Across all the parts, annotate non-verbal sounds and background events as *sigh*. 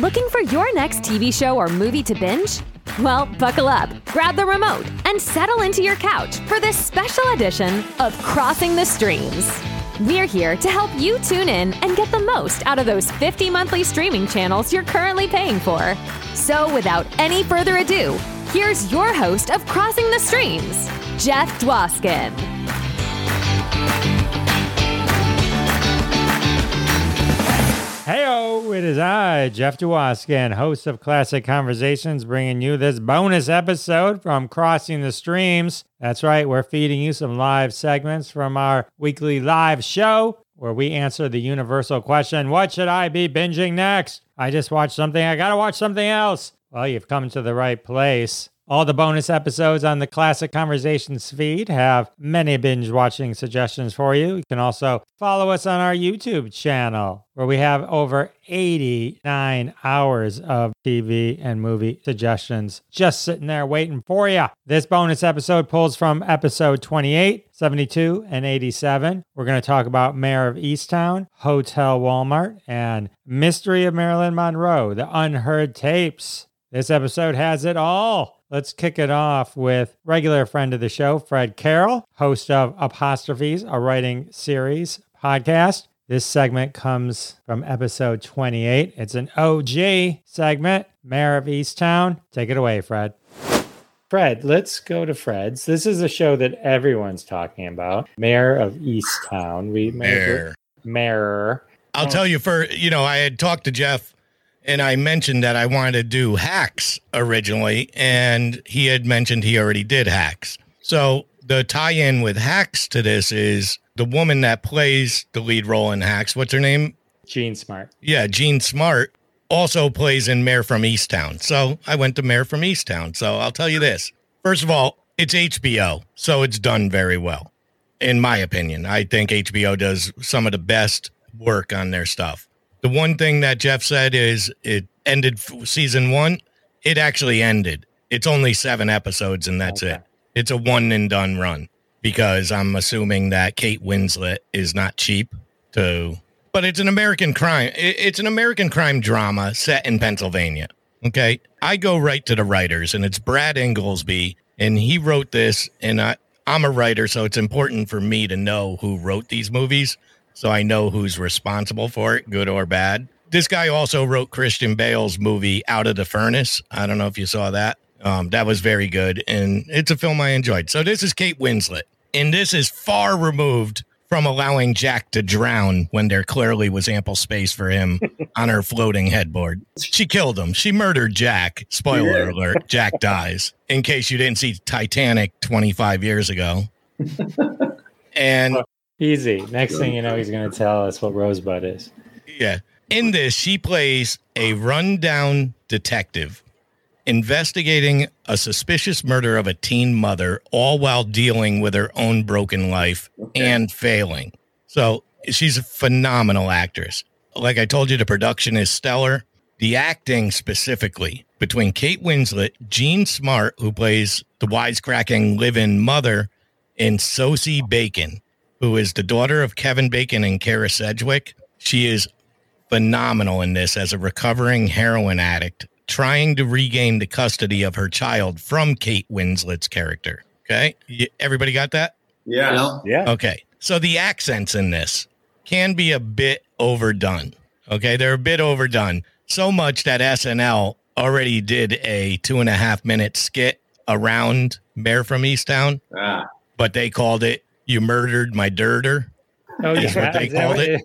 Looking for your next TV show or movie to binge? Well, buckle up, grab the remote, and settle into your couch for this special edition of Crossing the Streams. We're here to help you tune in and get the most out of those 50 monthly streaming channels you're currently paying for. So, without any further ado, here's your host of Crossing the Streams, Jeff Dwoskin. Heyo, it is I, Jeff Dwoskin, host of Classic Conversations, bringing you this bonus episode from Crossing the Streams. That's right, we're feeding you some live segments from our weekly live show where we answer the universal question What should I be binging next? I just watched something, I gotta watch something else. Well, you've come to the right place. All the bonus episodes on the Classic Conversations feed have many binge watching suggestions for you. You can also follow us on our YouTube channel, where we have over 89 hours of TV and movie suggestions just sitting there waiting for you. This bonus episode pulls from episode 28, 72, and 87. We're going to talk about Mare of Easttown, Hotel Walmart, and Mystery of Marilyn Monroe, the unheard tapes. This episode has it all. Let's kick it off with regular friend of the show, Fred Carroll, host of Apostrophes, a writing series podcast. This segment comes from episode 28. It's an OG segment, Mare of Easttown. Take it away, Fred. Fred, let's go to Fred's. This is a show that everyone's talking about. Mare of Easttown. We Mayor. Mayor. I'll tell you for you know, I had talked to Jeff and I mentioned that I wanted to do hacks originally, and he had mentioned he already did hacks. So the tie-in with hacks to this is the woman that plays the lead role in hacks. What's her name? Jean Smart. Yeah, Jean Smart also plays in Mare from Easttown. So I went to Mare from Easttown. So I'll tell you this. First of all, it's HBO, so it's done very well. In my opinion, I think HBO does some of the best work on their stuff. The one thing that Jeff said is it ended season one. It actually ended. It's only seven episodes, and that's Okay. it. It's a one and done run because I'm assuming that Kate Winslet is not cheap to. But it's an American crime. It's an American crime drama set in Pennsylvania. Okay, I go right to the writers, and it's Brad Inglesby, and he wrote this. And I, I'm a writer, so it's important for me to know who wrote these movies so I know who's responsible for it, good or bad. This guy also wrote Christian Bale's movie Out of the Furnace. I don't know if you saw that. Um, that was very good, and it's a film I enjoyed. So this is Kate Winslet, and this is far removed from allowing Jack to drown when there clearly was ample space for him *laughs* on her floating headboard. She killed him. She murdered Jack. Spoiler alert: Jack dies. In case you didn't see Titanic 25 years ago. *laughs* And Easy. Next thing you know, he's going to tell us what Rosebud is. Yeah. In this, she plays a rundown detective investigating a suspicious murder of a teen mother, all while dealing with her own broken life and failing. So she's a phenomenal actress. Like I told you, the production is stellar. The acting specifically between Kate Winslet, Jean Smart, who plays the wisecracking live-in mother, and Sosie Bacon, who is the daughter of Kevin Bacon and Kyra Sedgwick. She is phenomenal in this as a recovering heroin addict trying to regain the custody of her child from Kate Winslet's character. Okay. Y- Everybody got that? Yeah. Yeah. Okay. So the accents in this can be a bit overdone. Okay. They're a bit overdone. So much that SNL already did a two and a half minute skit around Mare from Easttown, Ah. but they called it You Murdered My Dirter. Oh, yeah. what they called what it.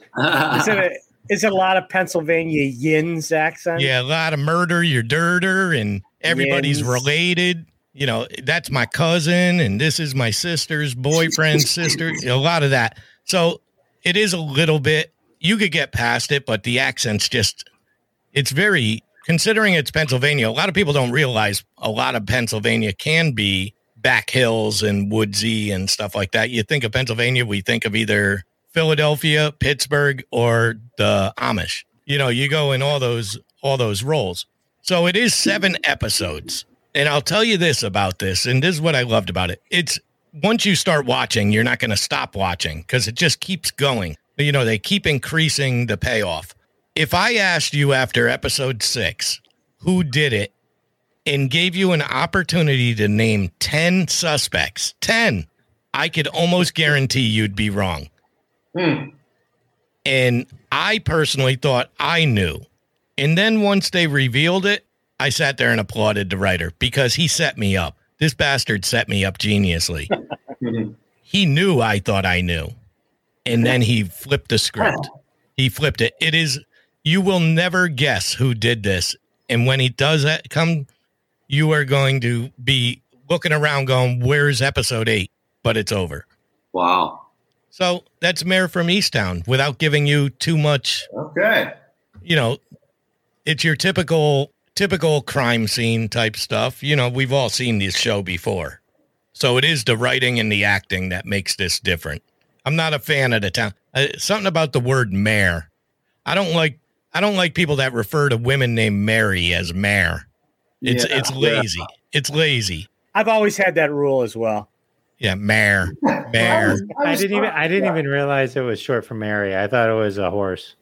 Is it a, is it a lot of Pennsylvania yins accent? Yeah, a lot of murder, you're dirter, and everybody's Yins. related. You know, that's my cousin, and this is my sister's boyfriend, *laughs* sister. A lot of that. So it is a little bit. You could get past it, but the accent's just. It's very considering it's Pennsylvania. A lot of people don't realize a lot of Pennsylvania can be back hills and woodsy and stuff like that. You think of Pennsylvania, we think of either Philadelphia, Pittsburgh, or the Amish. You know, you go in all those all those roles. So it is seven episodes. And I'll tell you this about this, and this is what I loved about it. It's once you start watching, you're not going to stop watching because it just keeps going. You know, they keep increasing the payoff. if I asked you after episode six who did it and gave you an opportunity to name 10 suspects, 10, I could almost guarantee you'd be wrong. Hmm. And I personally thought I knew. And then once they revealed it, I sat there and applauded the writer because he set me up. This bastard set me up geniusly. *laughs* He knew I thought I knew. And then he flipped the script. He flipped it. It is, you will never guess who did this. And when he does that come, you are going to be looking around going, where's episode eight? But it's over. Wow. So that's Mare from Easttown without giving you too much, Okay. you know, it's your typical typical crime scene type stuff. You know, we've all seen this show before. So it is the writing and the acting that makes this different. I'm not a fan of the town. Uh, something about the word mayor. I don't like I don't like people that refer to women named Mary as mayor. It's Yeah. it's lazy. It's lazy. I've always had that rule as well. Yeah, mare, *laughs* mare. I was didn't even I didn't yeah. even realize it was short for Mary. I thought it was a horse.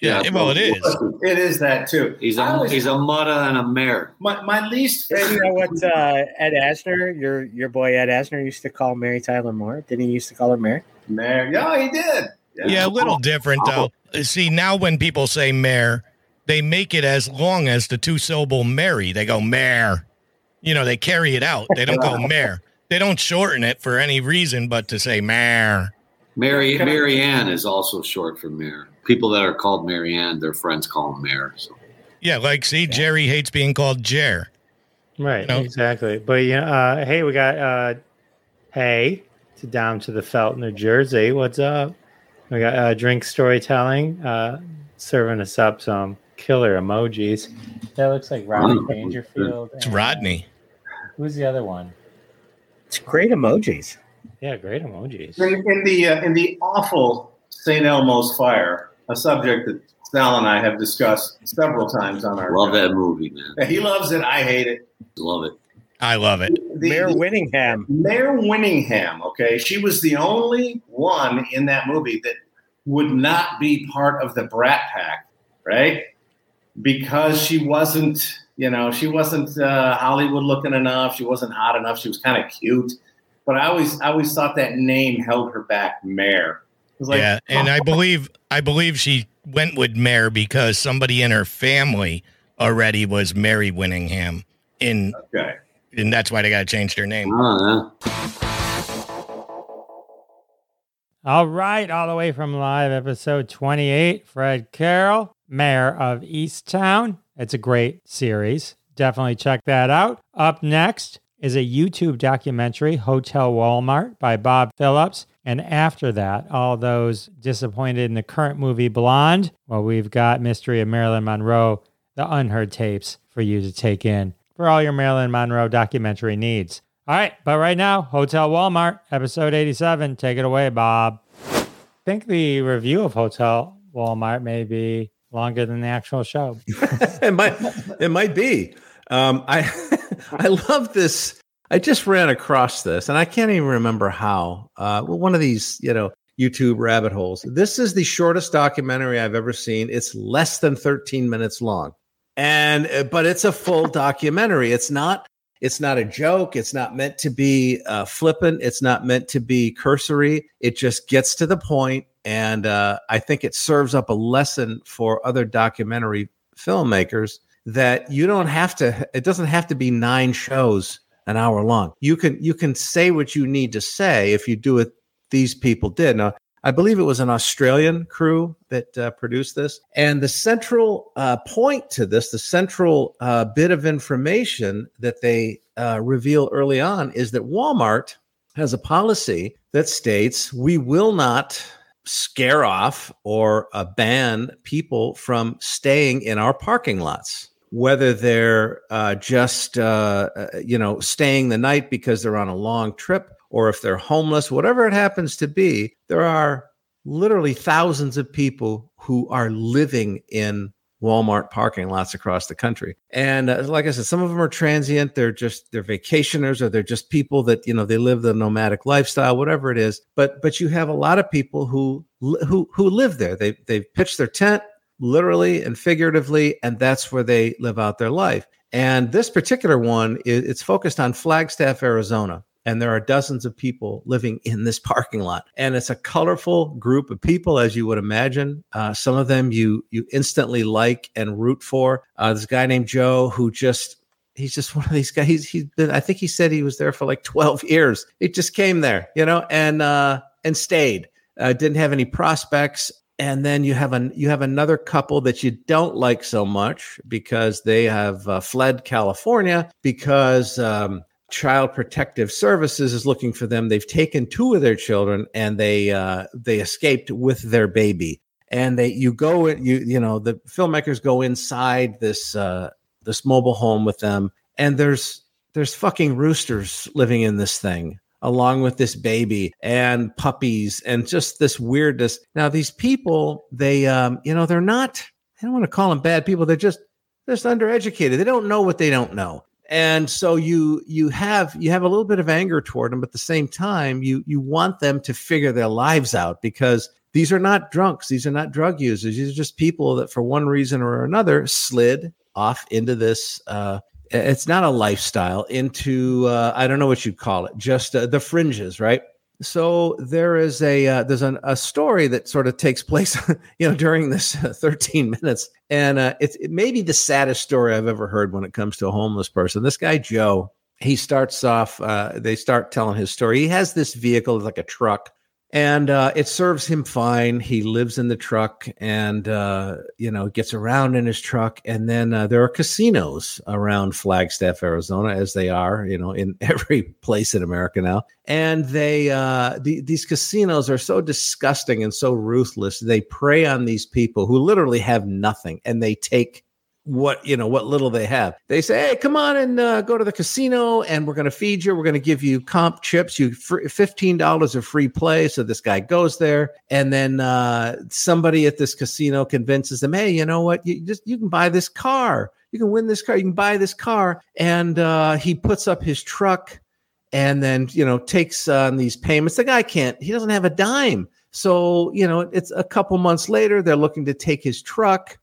Yeah, well it is. It is that too. He's I a always- he's a mudda and a mare. my, my least. And you know what uh, Ed Asner, your your boy Ed Asner, used to call Mary Tyler Moore? Didn't he used to call her Mary? Mayor. Yeah, he did. Yeah, a little different though. See, now when people say mayor, they make it as long as the two syllable Mary. They go mayor. You know, they carry it out. They don't go *laughs* mayor. They don't shorten it for any reason but to say mayor. Mary Okay. Mary Ann is also short for mayor. People that are called Mary Ann, their friends call them mayor. So Yeah, like see, Jerry hates being called Jer. Right, No. exactly. But yeah, uh, hey, we got uh, hey to down to the Felt, New Jersey. What's up? We got uh, drink storytelling, uh, serving us up some killer emojis. That looks like Rodney. Dangerfield. It's Rodney. Who's the other one? It's great emojis. Yeah, great emojis. In, in the uh, in the awful St. Elmo's fire, a subject that Sal and I have discussed several times on our love show. that movie, man. Yeah, He loves it. I hate it. Love it. I love it. The, Mare the- Winningham. Mare Winningham, okay, she was the only one in that movie that would not be part of the Brat Pack, right? Because she wasn't, you know, she wasn't uh, Hollywood looking enough. She wasn't hot enough. She was kind of cute, but I always, I always thought that name held her back, Mare. It was like, yeah, and I believe I believe she went with Mare because somebody in her family already was Mary Winningham, in okay, and that's why they got to change their name. Oh, yeah. All right, all the way from live episode 28, Fred Carroll, Mare of Easttown. It's a great series. Definitely check that out. Up next is a YouTube documentary, Hotel Walmart by Bob Phillips. And after that, all those disappointed in the current movie Blonde, well, we've got Mystery of Marilyn Monroe, the unheard tapes for you to take in for all your Marilyn Monroe documentary needs. All right, but right now, Hotel Walmart, episode 87. Take it away, Bob. I think the review of Hotel Walmart may be longer than the actual show. *laughs* it might it might be. Um, I *laughs* I love this. I just ran across this, and I can't even remember how. Uh, well, one of these, you know, YouTube rabbit holes. This is the shortest documentary I've ever seen. It's less than 13 minutes long, and uh, but it's a full *laughs* documentary. It's not. It's not a joke. It's not meant to be uh, flippant. It's not meant to be cursory. It just gets to the point, and uh, I think it serves up a lesson for other documentary filmmakers that you don't have to it doesn't have to be nine shows an hour long. You can you can say what you need to say if you do what these people did. Now i believe it was an australian crew that uh, produced this. And the central uh, point to this the central uh, bit of information that they uh, reveal early on is that walmart has a policy that states we will not scare off or uh, ban people from staying in our parking lots whether they're uh, just uh, uh, you know staying the night because they're on a long trip or if they're homeless whatever it happens to be there are literally thousands of people who are living in Walmart parking lots across the country. And uh, like I said, some of them are transient. They're just they're vacationers or they're just people that you know they live the nomadic lifestyle, whatever it is. But but you have a lot of people who who who live there. They they've pitched their tent. literally and figuratively, and that's where they live out their life. And this particular one, is it's focused on Flagstaff, Arizona. And there are dozens of people living in this parking lot, and it's a colorful group of people, as you would imagine. Uh, some of them you you instantly like and root for. Uh, this guy named Joe, who just he's just one of these guys. He's, he's been, I think he said he was there for like 12 years. He just came there, you know, and, uh, and stayed, uh, didn't have any prospects. And then you have an, you have another couple that you don't like so much because they have uh, fled California because, um, Child Protective Services is looking for them. They've taken two of their children and they uh, they escaped with their baby. And they you go you you know the filmmakers go inside this uh, this mobile home with them, and there's there's fucking roosters living in this thing along with this baby and puppies and just this weirdness. Now these people, they um, you know, they're not I don't want to call them bad people. They're just just undereducated. They don't know what they don't know. And so you you have you have a little bit of anger toward them, but at the same time, you you want them to figure their lives out because these are not drunks, these are not drug users. These are just people that for one reason or another slid off into this uh, it's not a lifestyle into uh, i don't know what you'd call it just uh, the fringes right so there is a uh, there's an, a story that sort of takes place *laughs* you know during this 13 minutes. And uh, it's it may be the saddest story i've ever heard when it comes to a homeless person. This guy joe he starts off uh, they start telling his story. He has this vehicle like a truck and uh, it serves him fine. He lives in the truck, and uh, you know gets around in his truck. And then uh, there are casinos around Flagstaff, Arizona, as they are, you know, in *laughs* every place in America now. And they uh, the, these casinos are so disgusting and so ruthless. They prey on these people who literally have nothing, and they take what you know what little they have. They say hey come on and uh, go to the casino and we're going to feed you. We're going to give you comp chips. You $15 of free play. So this guy goes there and then uh, somebody at this casino convinces them hey you know what? You just you can buy this car. You can win this car. You can buy this car. And uh, he puts up his truck and then you know takes on these payments. The guy can't he doesn't have a dime. So you know it's a couple months later they're looking to take his truck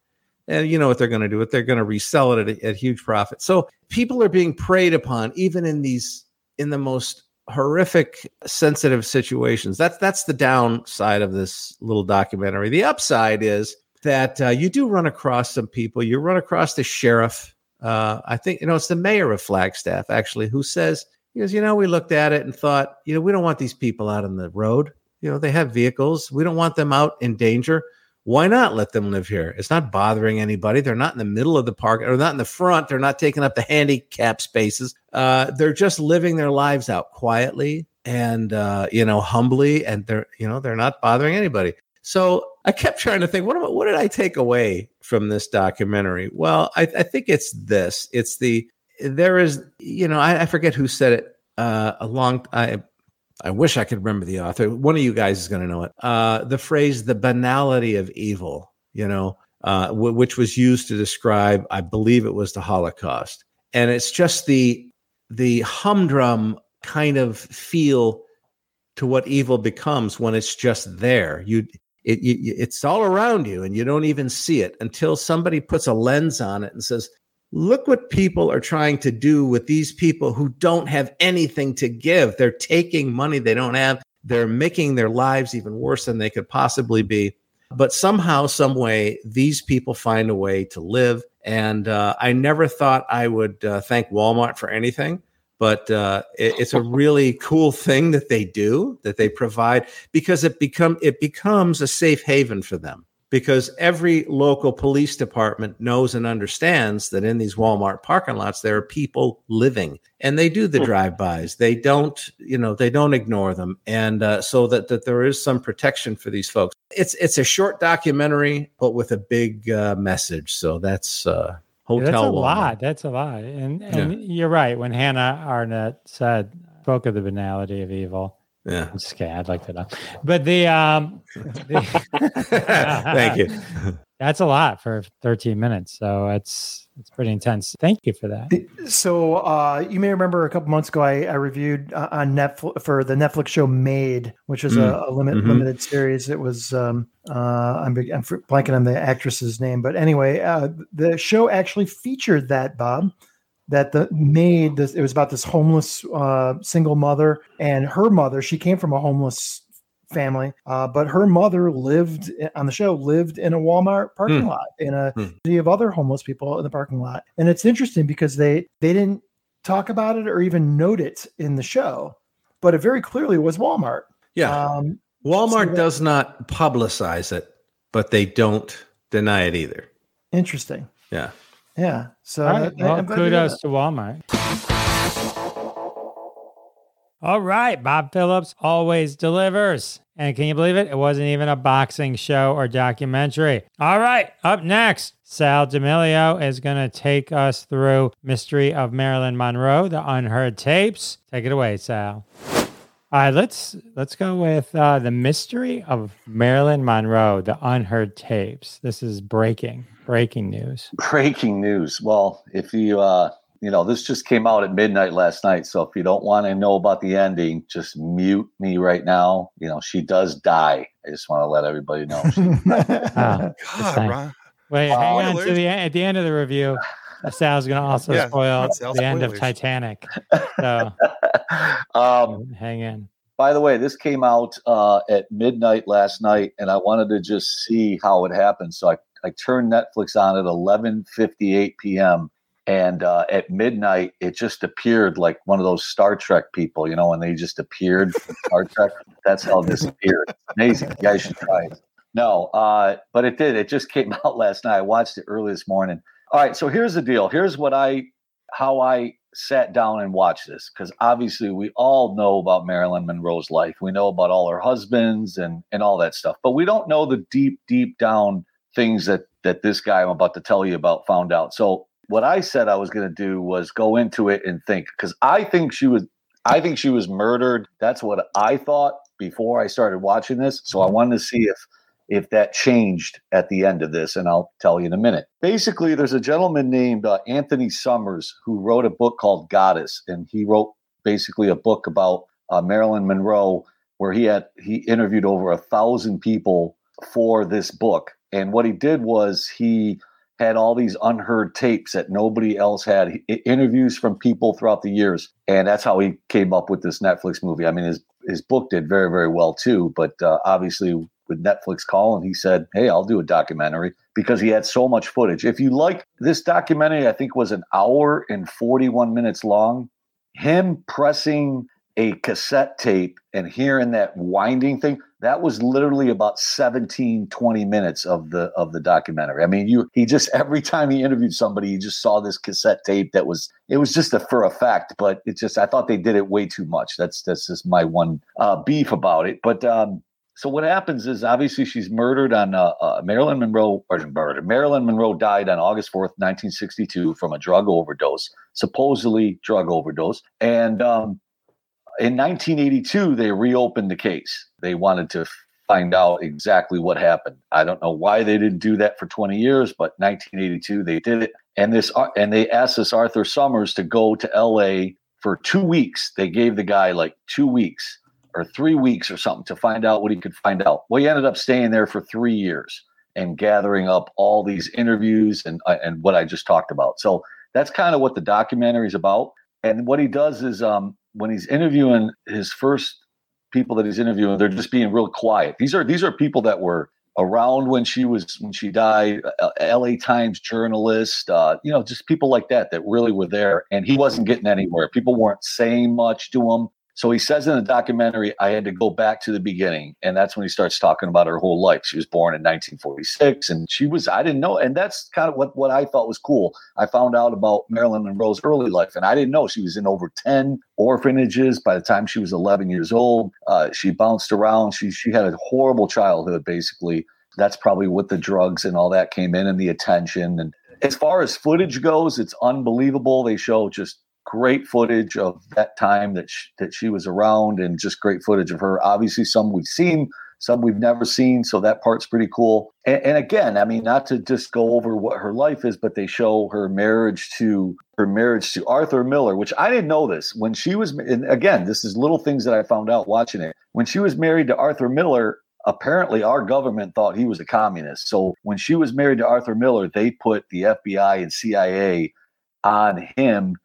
and you know what they're going to do it they're going to resell it at, at huge profit. So people are being preyed upon even in these in the most horrific sensitive situations. That's that's the downside of this little documentary. The upside is that uh, you do run across some people. You run across the sheriff uh, i think you know it's the mayor of flagstaff actually who says he goes you know we looked at it and thought you know we don't want these people out on the road. You know they have vehicles. We don't want them out in danger why not let them live here? It's not bothering anybody. They're not in the middle of the park or not in the front. They're not taking up the handicap spaces. Uh, they're just living their lives out quietly and uh, you know humbly, and they're you know they're not bothering anybody. So I kept trying to think, what, what did I take away from this documentary? Well, I, I think it's this. It's the there is you know I, I forget who said it uh, a long I I wish I could remember the author. One of you guys is going to know it. Uh, the phrase "the banality of evil," you know, uh, w- which was used to describe, I believe it was the Holocaust, and it's just the the humdrum kind of feel to what evil becomes when it's just there. You, it, you, it's all around you, and you don't even see it until somebody puts a lens on it and says, look what people are trying to do with these people who don't have anything to give. They're taking money they don't have. They're making their lives even worse than they could possibly be. But somehow, some way, these people find a way to live. And uh, I never thought I would uh, thank Walmart for anything, but uh, it, it's a really cool thing that they do, that they provide, because it become it becomes a safe haven for them because every local police department knows and understands that in these Walmart parking lots there are people living and they do the hmm. drive-bys. They don't you know they don't ignore them. And uh, so that that there is some protection for these folks. It's it's a short documentary but with a big uh, message. So that's uh hotel that's a Walmart. lot that's a lot. And and yeah. you're right. When Hannah Arendt said spoke of the banality of evil yeah. I'm just kidding. I'd like to know. But the um the, *laughs* thank you. *laughs* That's a lot for 13 minutes. So it's it's pretty intense. Thank you for that. So uh, you may remember a couple months ago, I, I reviewed uh, on Netflix for the Netflix show Maid, which is a, a limit, Mhm. limited series. It was um, uh, I'm, I'm blanking on the actress's name, but anyway, uh, the show actually featured that Bob. That the maid, this, it was about this homeless uh, single mother and her mother. She came from a homeless family, uh, but her mother lived on the show lived in a Walmart parking Hmm. lot in a Hmm. city of other homeless people in the parking lot. And it's interesting because they they didn't talk about it or even note it in the show, but it very clearly was Walmart. Yeah. Um, Walmart that- does not publicize it, but they don't deny it either. interesting. Yeah. Yeah. So All right. Well, I'm glad to hear kudos to Walmart. All right. Bob Phillips always delivers. And can you believe it? It wasn't even a boxing show or documentary. All right. Up next, Sal D'Amelio is going to take us through Mystery of Marilyn Monroe, the unheard tapes. Take it away, Sal. All right, let's let's go with uh, the mystery of Marilyn Monroe, the unheard tapes. This is breaking, breaking news. *laughs* breaking news. Well, if you uh you know, this just came out at midnight last night. So if you don't want to know about the ending, just mute me right now. You know, she does die. I just want to let everybody know. *laughs* She- Oh, God, thing. Ron. Wait, hang on to the end, at the end of the review. Sal's going to also Yeah, spoil Sal the end of. Titanic. *laughs* So *laughs* um, hang in. by the way, this came out uh, at midnight last night, and I wanted to just see how it happened. So I, I turned Netflix on at 11:58 p.m. And uh, at midnight, it just appeared like one of those Star Trek people, you know, when they just appeared from Star *laughs* Trek. That's how this appeared. Amazing. You guys should try it. No, uh, but it did. It just *laughs* came out last night. I watched it early this morning. All right, so here's the deal. Here's what I, how I sat down and watched this because obviously we all know about Marilyn Monroe's life. We know about all her husbands and and all that stuff, but we don't know the deep, deep down things that that this guy I'm about to tell you about found out. So what I said I was going to do was go into it and think because I think she was I think she was murdered. That's what I thought before I started watching this. So I wanted to see if if that changed at the end of this, and I'll tell you in a minute. Basically, there's a gentleman named uh, Anthony Summers who wrote a book called Goddess, and he wrote basically a book about uh, Marilyn Monroe, where he had he interviewed over a thousand people for this book. And what he did was he had all these unheard tapes that nobody else had, interviews from people throughout the years, and that's how he came up with this Netflix movie. I mean, his his book did very very well too, but uh, obviously with Netflix call and he said, "Hey, I'll do a documentary." Because he had so much footage. If you like this documentary, I think was an hour and 41 minutes long. Him pressing a cassette tape and hearing that winding thing that was literally about 17 20 minutes of the of the documentary i mean you he just every time he interviewed somebody you just saw this cassette tape that was it was just a for a fact but it just i thought they did it way too much that's that's just my one uh, beef about it but um so what happens is obviously she's murdered on uh, uh, Marilyn Monroe or murdered. Marilyn Monroe died on August 4th, 1962 from a drug overdose, supposedly drug overdose. And um, in 1982, they reopened the case. They wanted to find out exactly what happened. I don't know why they didn't do that for 20 years, but 1982 they did it. And this uh, and they asked this Arthur Summers to go to LA for 2 weeks. They gave the guy like 2 weeks or 3 weeks or something to find out what he could find out. Well, he ended up staying there for 3 years and gathering up all these interviews and uh, and what I just talked about. So that's kind of what the documentary is about. And what he does is um, when he's interviewing his first people that he's interviewing, they're just being real quiet. These are these are people that were around when she was when she died, uh, L.A. Times journalist, uh, you know, just people like that that really were there, and he wasn't getting anywhere. People weren't saying much to him. So he says in the documentary, I had to go back to the beginning. And that's when he starts talking about her whole life. She was born in 1946 and she was, I didn't know. And that's kind of what, what I thought was cool. I found out about Marilyn Monroe's early life and I didn't know she was in over 10 orphanages by the time she was 11 years old. Uh, she bounced around. She, she had a horrible childhood, basically. That's probably what the drugs and all that came in and the attention. And as far as footage goes, it's unbelievable. They show just great footage of that time that she, that she was around and just great footage of her obviously some we've seen some we've never seen. So that part's pretty cool. And, and again, I mean, not to just go over what her life is, but they show her marriage to her marriage to Arthur Miller, which I didn't know this when she was. And again, this is little things that I found out watching it. When she was married to Arthur Miller, apparently our government thought he was a communist. So when she was married to Arthur Miller, they put the FBI and CIA on him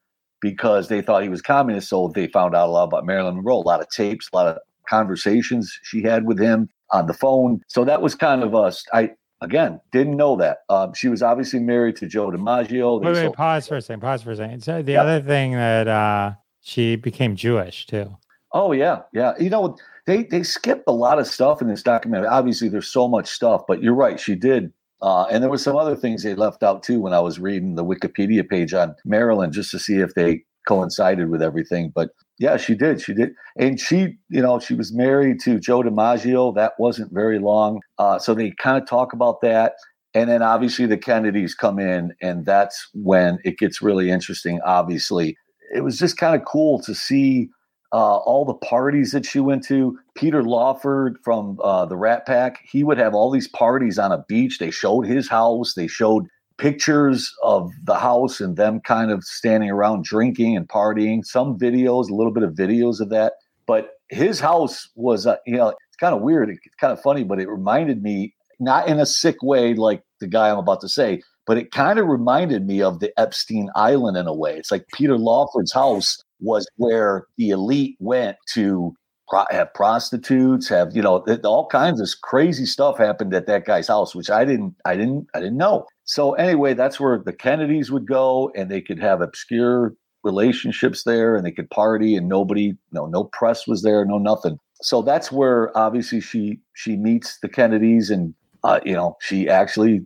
because they thought he was communist. So they found out a lot about Marilyn Monroe, a lot of tapes, a lot of conversations she had with him on the phone. So that was kind of us. I again didn't know that. Um, she was obviously married to Joe DiMaggio. Wait, wait, pause for a second. Pause for a second. So the other thing that uh, she became Jewish too. Oh yeah, yeah. You know they they skipped a lot of stuff in this documentary. Obviously, there's so much stuff, but you're right. She did uh, and there were some other things they left out too when I was reading the Wikipedia page on Marilyn just to see if they coincided with everything. But yeah, she did. She did. And she, you know, she was married to Joe DiMaggio. That wasn't very long. Uh, so they kind of talk about that. And then obviously the Kennedys come in, and that's when it gets really interesting. Obviously, it was just kind of cool to see uh, all the parties that she went to. Peter Lawford from uh, the Rat Pack, he would have all these parties on a beach. They showed his house. They showed pictures of the house and them kind of standing around drinking and partying. Some videos, a little bit of videos of that. But his house was, uh, you know, it's kind of weird. It's kind of funny, but it reminded me, not in a sick way like the guy I'm about to say, but it kind of reminded me of the Epstein Island in a way. It's like Peter Lawford's house was where the elite went to pro- have prostitutes, have you know all kinds of crazy stuff happened at that guy's house, which I didn't, I didn't, I didn't know. So anyway, that's where the Kennedys would go, and they could have obscure relationships there, and they could party, and nobody, no, no press was there, no nothing. So that's where obviously she she meets the Kennedys, and uh, you know she actually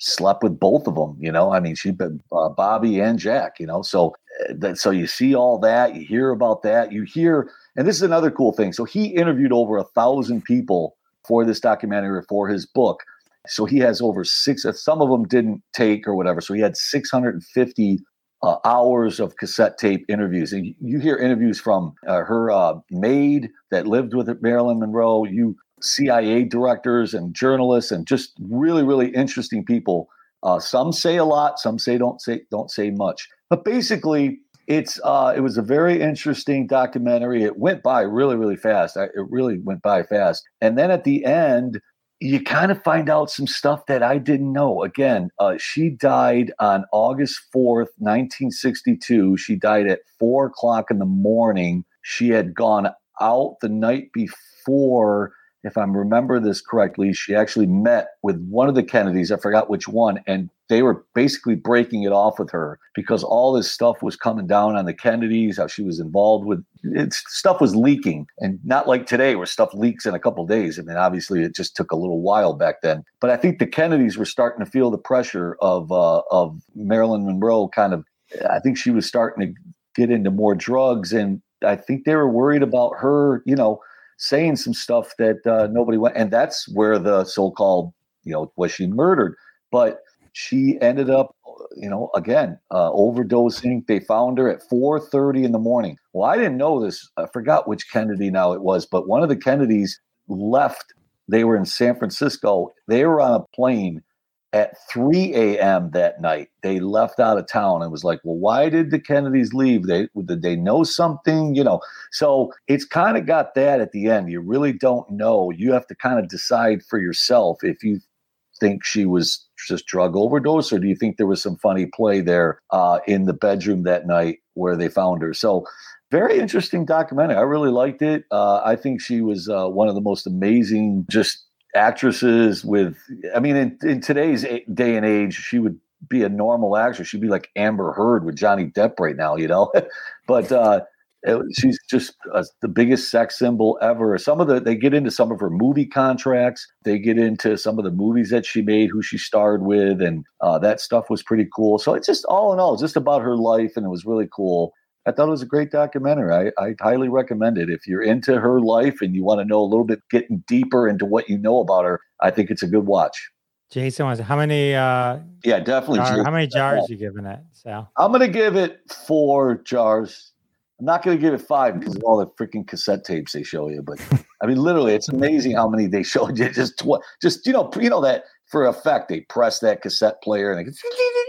slept with both of them. You know, I mean, she been uh, Bobby and Jack. You know, so that so you see all that, you hear about that, you hear, and this is another cool thing. So he interviewed over a thousand people for this documentary for his book. So he has over six. Some of them didn't take or whatever. So he had 650 uh, hours of cassette tape interviews, and you hear interviews from uh, her uh, maid that lived with Marilyn Monroe. You CIA directors and journalists, and just really, really interesting people. Uh, some say a lot, some say don't say don't say much. But basically, it's uh, it was a very interesting documentary. It went by really, really fast. I, it really went by fast. And then at the end, you kind of find out some stuff that I didn't know. Again, uh, she died on August 4th, 1962. She died at four o'clock in the morning. She had gone out the night before if I'm remember this correctly, she actually met with one of the Kennedys. I forgot which one, and they were basically breaking it off with her because all this stuff was coming down on the Kennedys. How she was involved with it, stuff was leaking, and not like today where stuff leaks in a couple days. I mean, obviously, it just took a little while back then. But I think the Kennedys were starting to feel the pressure of uh, of Marilyn Monroe. Kind of, I think she was starting to get into more drugs, and I think they were worried about her. You know saying some stuff that uh, nobody went, and that's where the so-called, you know, was she murdered? But she ended up, you know, again uh, overdosing. They found her at 4:30 in the morning. Well, I didn't know this. I forgot which Kennedy now it was, but one of the Kennedys left. They were in San Francisco. They were on a plane at 3 a.m. that night. They left out of town and was like, well, why did the Kennedys leave? They did they know something? You know, so it's kind of got that at the end. You really don't know. You have to kind of decide for yourself if you think she was just drug overdose or do you think there was some funny play there uh, in the bedroom that night where they found her? So very interesting documentary. I really liked it. Uh, I think she was uh, one of the most amazing, just actresses with i mean in, in today's day and age she would be a normal actress. She'd be like amber heard with johnny depp right now you know? *laughs* But uh it, she's just uh, the biggest sex symbol ever. Some of the they get into some of her movie contracts. They get into some of the movies that she made who she starred with and uh, that stuff was pretty cool. So it's just all in all just about her life and it was really cool I thought it was a great documentary. I, I highly recommend it. If you're into her life and you want to know a little bit, getting deeper into what you know about her, I think it's a good watch. Jason wants how many? uh Yeah, definitely. Jar, how many jars you giving it, Sal? I'm going to give it four jars. I'm not going to give it five because of all the freaking cassette tapes they show you. But I mean, literally, it's amazing how many they showed you. *laughs* Just tw- just you know, you know that for effect, they press that cassette player and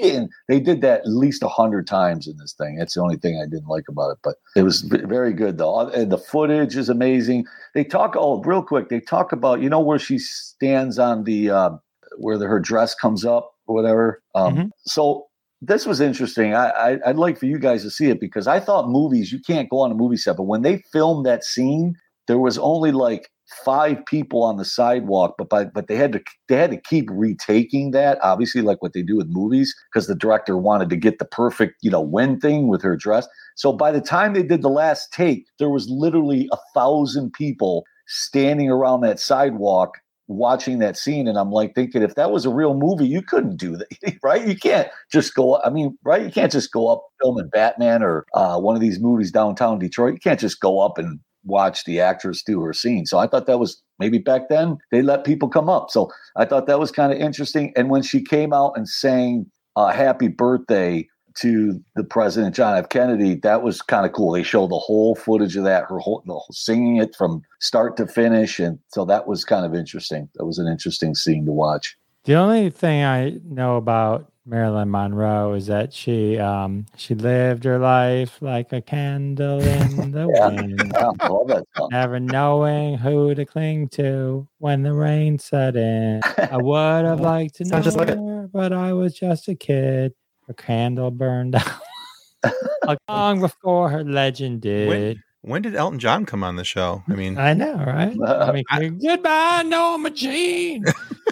they, and they did that at least a hundred times in this thing. That's the only thing I didn't like about it, but it was very good though. And the footage is amazing. They talk oh, real quick. They talk about you know where she stands on the uh, where the, her dress comes up or whatever. Um, Mhm. So this was interesting. I, I I'd like for you guys to see it because I thought movies you can't go on a movie set, but when they filmed that scene, there was only like five people on the sidewalk, but by, but they had to they had to keep retaking that, obviously, like what they do with movies, because the director wanted to get the perfect you know when thing with her dress. So by the time they did the last take, there was literally a thousand people standing around that sidewalk watching that scene and I'm like thinking if that was a real movie you couldn't do that *laughs* right? You can't just go I mean right? You can't just go up filming Batman or uh, one of these movies downtown Detroit. You can't just go up and watch the actress do her scene so I thought that was maybe back then they let people come up so I thought that was kind of interesting and when she came out and sang uh, happy birthday to the president John F. Kennedy, that was kind of cool. They showed the whole footage of that, her whole, whole singing it from start to finish, and so that was kind of interesting. That was an interesting scene to watch. The only thing I know about Marilyn Monroe is that she um she lived her life like a candle in *laughs* the Yeah. wind, Yeah, I love that song. never knowing who to cling to when the rain set in. I would have *laughs* liked to know Sounds just like it. her, but I was just a kid. Her candle burned *laughs* out long before her legend did. When did Elton John come on the show? I mean, I know, right? I mean, *laughs* goodbye, Norma Jean.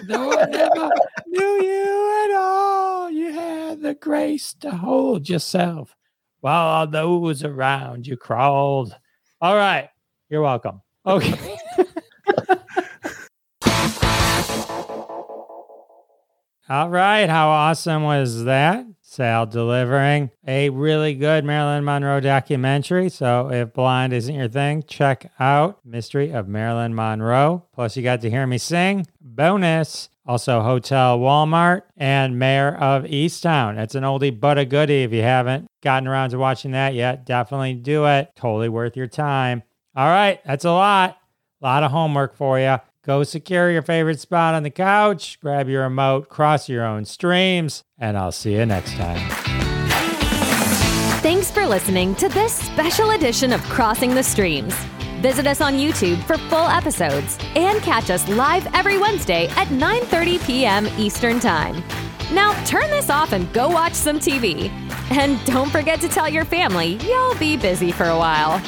No, I never knew you at all. You had the grace to hold yourself while all those around you crawled. All right. You're welcome. Okay. *laughs* All right. How awesome was that? Sal delivering a really good Marilyn Monroe documentary. So if blind isn't your thing, check out Mystery of Marilyn Monroe. Plus, you got to hear me sing. Bonus. Also, Hotel Walmart and Mare of Easttown. It's an oldie but a goodie. If you haven't gotten around to watching that yet, definitely do it. Totally worth your time. All right. That's a lot. A lot of homework for you. Go secure your favorite spot on the couch, grab your remote, cross your own streams, and I'll see you next time. Thanks for listening to this special edition of Crossing the Streams. Visit us on YouTube for full episodes and catch us live every Wednesday at 9:30 p.m. Eastern Time. Now turn this off and go watch some TV. And don't forget to tell your family you'll be busy for a while.